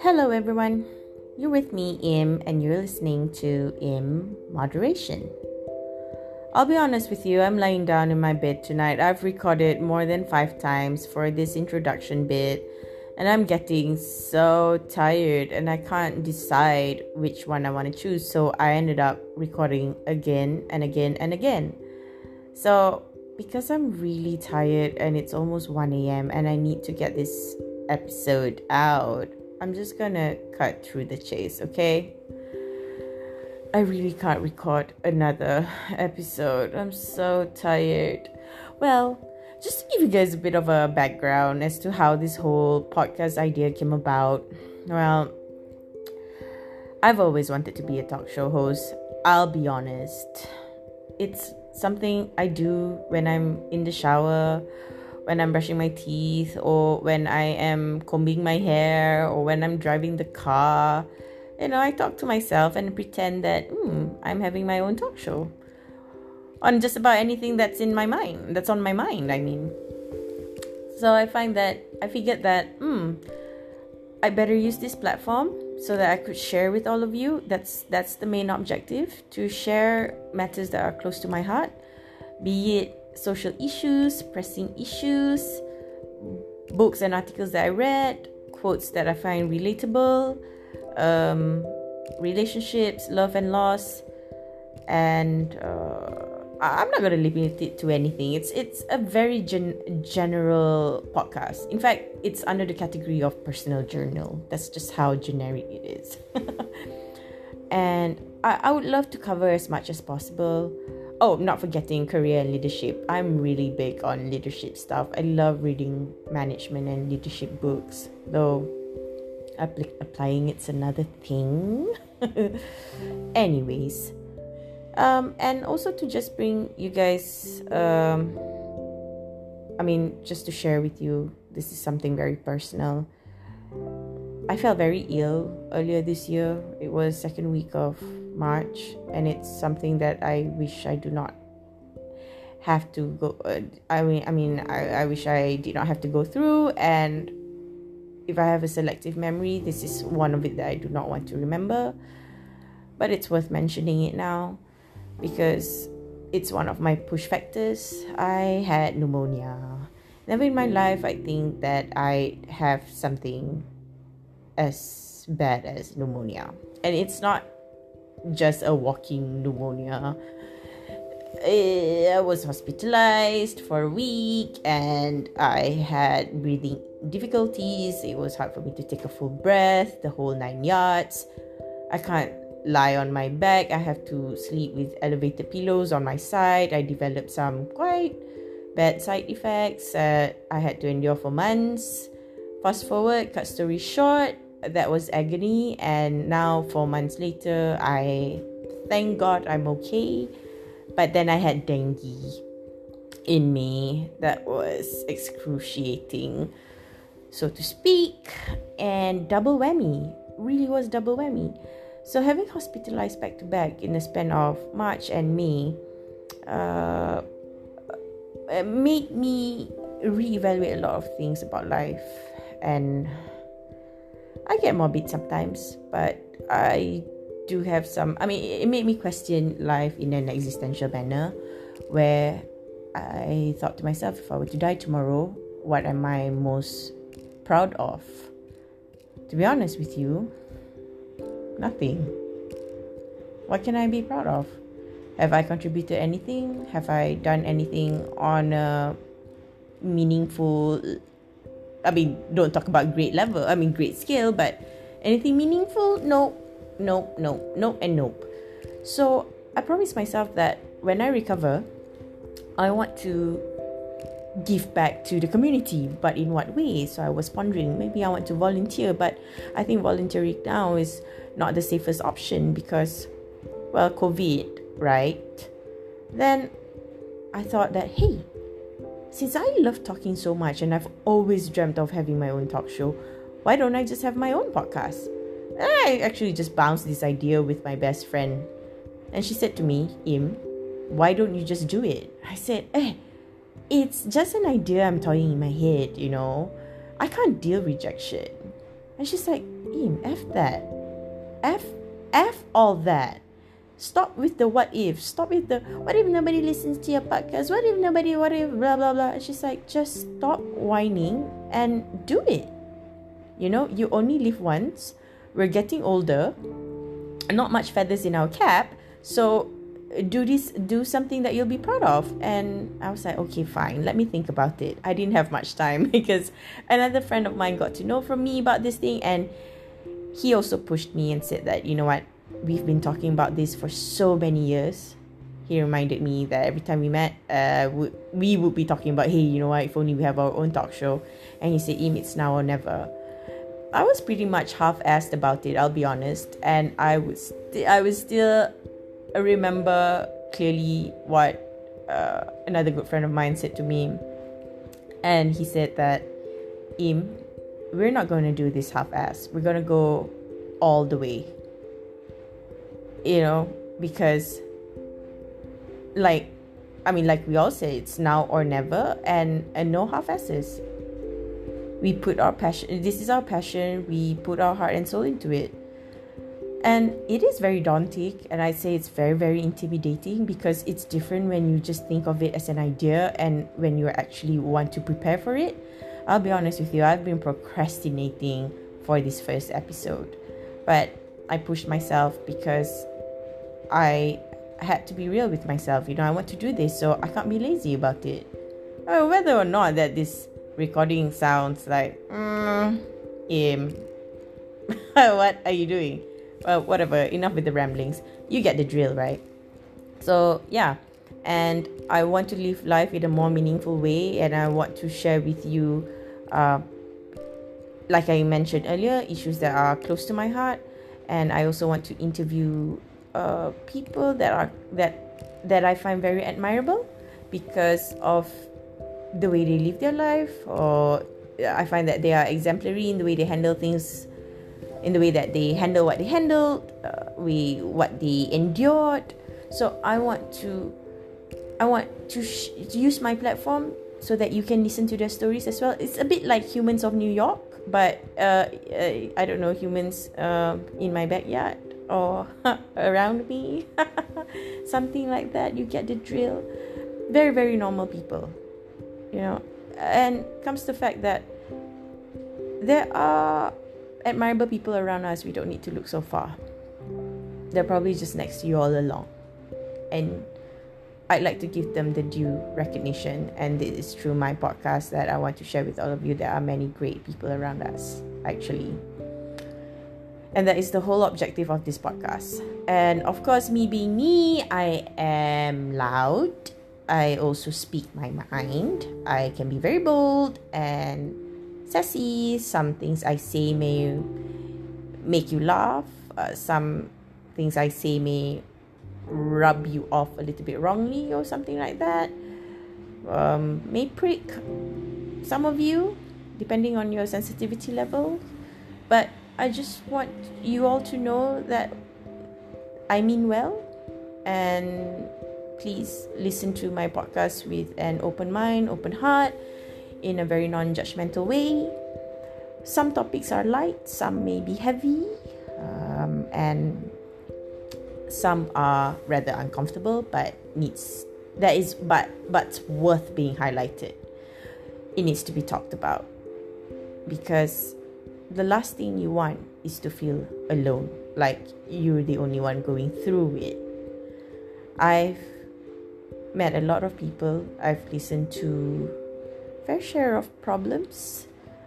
Hello, everyone. You're with me, Im, and you're listening to Im Moderation. I'll be honest with you, I'm lying down in my bed tonight. I've recorded more than five times for this introduction bit, and I'm getting so tired and I can't decide which one I want to choose. So I ended up recording again and again and again. So, because I'm really tired and it's almost 1 a.m., and I need to get this episode out, I'm just gonna cut through the chase, okay? I really can't record another episode. I'm so tired. Well, just to give you guys a bit of a background as to how this whole podcast idea came about. Well, I've always wanted to be a talk show host. I'll be honest. It's something I do when I'm in the shower when I'm brushing my teeth or when I am combing my hair or when I'm driving the car. You know, I talk to myself and pretend that hmm, I'm having my own talk show on just about anything that's in my mind, that's on my mind, I mean. So I find that I figured that hmm, I better use this platform so that I could share with all of you. That's that's the main objective to share matters that are close to my heart, be it social issues, pressing issues, books and articles that I read, quotes that I find relatable, um, relationships, love and loss, and uh, I'm not gonna limit it to anything. It's it's a very gen- general podcast. In fact, it's under the category of personal journal. That's just how generic it is. and I, I would love to cover as much as possible oh not forgetting career and leadership. I'm really big on leadership stuff. I love reading management and leadership books though applying it's another thing. Anyways um and also to just bring you guys um i mean just to share with you this is something very personal. I felt very ill earlier this year. It was second week of March, and it's something that I wish I do not have to go. Uh, I mean, I mean, I, I wish I did not have to go through. And if I have a selective memory, this is one of it that I do not want to remember. But it's worth mentioning it now because it's one of my push factors. I had pneumonia. Never in my life I think that I have something as bad as pneumonia. And it's not just a walking pneumonia. Eh, I was hospitalized for a week and I had breathing difficulties. It was hard for me to take a full breath, the whole nine yards. I can't lie on my back. I have to sleep with elevated pillows on my side. I developed some quite bad side effects that I had to endure for months. Fast forward, cut story short, that was agony and now 4 months later I thank God I'm okay. But then I had dengue in me that was excruciating so to speak and double whammy. Really was double whammy. So having hospitalized back to back in the span of March and May uh, made me reevaluate a lot of things about life and I get morbid sometimes, but I do have some. I mean, it made me question life in an existential manner, where I thought to myself, if I were to die tomorrow, what am I most proud of? To be honest with you, nothing. What can I be proud of? Have I contributed anything? Have I done anything on a meaningful I mean, don't talk about great level. I mean, great scale, but anything meaningful? Nope, nope, nope, nope, and nope. So I promised myself that when I recover, I want to give back to the community, but in what way? So I was pondering maybe I want to volunteer, but I think volunteering now is not the safest option because, well, COVID, right? Then I thought that, hey, since I love talking so much and I've always dreamt of having my own talk show, why don't I just have my own podcast? And I actually just bounced this idea with my best friend. And she said to me, Im, why don't you just do it? I said, eh, it's just an idea I'm toying in my head, you know. I can't deal rejection. And she's like, Im, F that. F F all that. Stop with the what if. Stop with the what if nobody listens to your podcast? What if nobody what if blah blah blah. She's like, just stop whining and do it. You know, you only live once. We're getting older. Not much feathers in our cap. So do this do something that you'll be proud of and i was like okay fine let me think about it i didn't have much time because another friend of mine got to know from me about this thing and he also pushed me and said that you know what we've been talking about this for so many years he reminded me that every time we met uh we, we would be talking about hey you know what if only we have our own talk show and he said im it's now or never i was pretty much half-assed about it i'll be honest and i was st- i was still I remember clearly what uh, another good friend of mine said to me. And he said that, Im, we're not going to do this half ass. We're going to go all the way. You know, because, like, I mean, like we all say, it's now or never, and, and no half asses. We put our passion, this is our passion, we put our heart and soul into it and it is very daunting, and I'd say it's very, very intimidating because it's different when you just think of it as an idea and when you actually want to prepare for it. I'll be honest with you, I've been procrastinating for this first episode, but I pushed myself because I had to be real with myself. You know, I want to do this, so I can't be lazy about it. Uh, whether or not that this recording sounds like, mm, um, what are you doing? well, whatever, enough with the ramblings. You get the drill, right? So, yeah. And I want to live life in a more meaningful way, and I want to share with you, uh, like I mentioned earlier, issues that are close to my heart. And I also want to interview uh, people that are that that I find very admirable because of the way they live their life, or I find that they are exemplary in the way they handle things in the way that they handle what they handled, uh, we what they endured. So I want to, I want to, sh- to use my platform so that you can listen to their stories as well. It's a bit like Humans of New York, but uh, I don't know humans uh, in my backyard or around me, something like that. You get the drill. Very very normal people, you know, and comes the fact that there are admirable people around us, we don't need to look so far. They're probably just next to you all along. And I'd like to give them the due recognition. And it is through my podcast that I want to share with all of you. There are many great people around us, actually. And that is the whole objective of this podcast. And of course, me being me, I am loud. I also speak my mind. I can be very bold and sassy. Some things I say may make you laugh. Uh, some things I say may rub you off a little bit wrongly or something like that. Um, may prick some of you depending on your sensitivity level. But I just want you all to know that I mean well and please listen to my podcast with an open mind, open heart in a very non judgmental way. Some topics are light, some may be heavy, um, and some are rather uncomfortable but needs that is but but worth being highlighted it needs to be talked about because the last thing you want is to feel alone like you're the only one going through it i've met a lot of people i've listened to fair share of problems.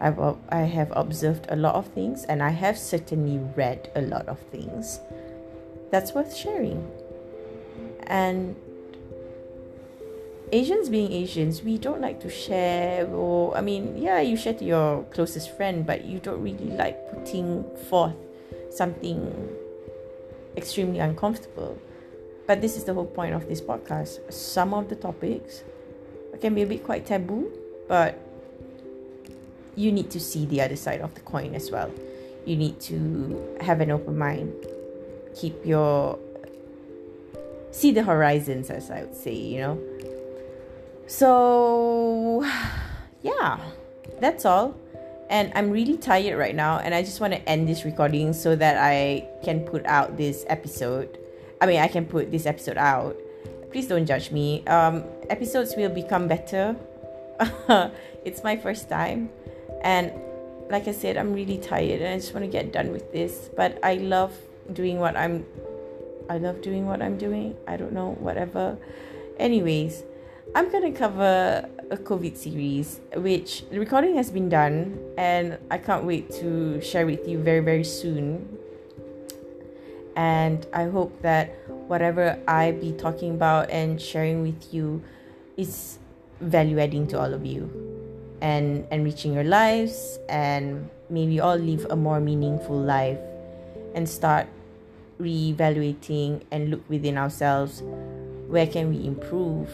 I've I have observed a lot of things and I have certainly read a lot of things. That's worth sharing. And Asians being Asians, we don't like to share or I mean, yeah, you share to your closest friend, but you don't really like putting forth something extremely uncomfortable. But this is the whole point of this podcast. Some of the topics can be a bit quite taboo but you need to see the other side of the coin as well. You need to have an open mind. Keep your see the horizons as I would say, you know. So yeah, that's all. And I'm really tired right now, and I just want to end this recording so that I can put out this episode. I mean, I can put this episode out. Please don't judge me. Um, episodes will become better. it's my first time, and like I said, I'm really tired, and I just want to get done with this. But I love doing what I'm. I love doing what I'm doing. I don't know, whatever. Anyways, I'm gonna cover a COVID series, which the recording has been done, and I can't wait to share with you very, very soon. And I hope that whatever I be talking about and sharing with you is value adding to all of you and enriching your lives and maybe all live a more meaningful life and start reevaluating and look within ourselves where can we improve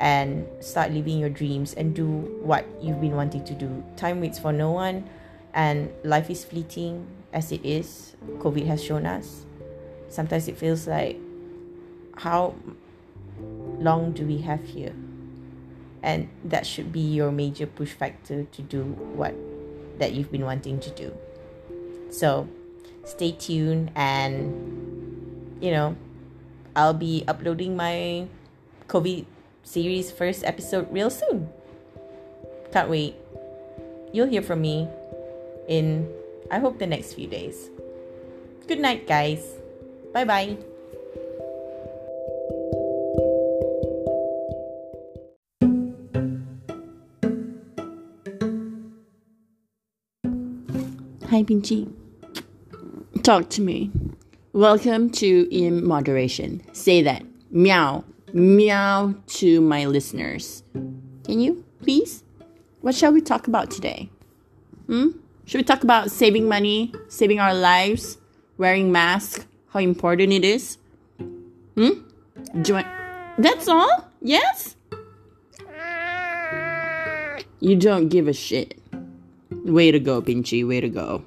and start living your dreams and do what you've been wanting to do. Time waits for no one, and life is fleeting as it is. COVID has shown us. Sometimes it feels like, how long do we have here? And that should be your major push factor to do what that you've been wanting to do. So, stay tuned and you know, I'll be uploading my COVID series first episode real soon. Can't wait. You'll hear from me in, I hope, the next few days. Good night, guys. Bye bye. Hi, Pinchy. Talk to me. Welcome to Im Moderation. Say that. Meow meow to my listeners. Can you, please? What shall we talk about today? Hmm? Should we talk about saving money, saving our lives, wearing masks, how important it is? Hmm? Do Join. That's all? Yes? You don't give a shit. Way to go, Pinchy. Way to go.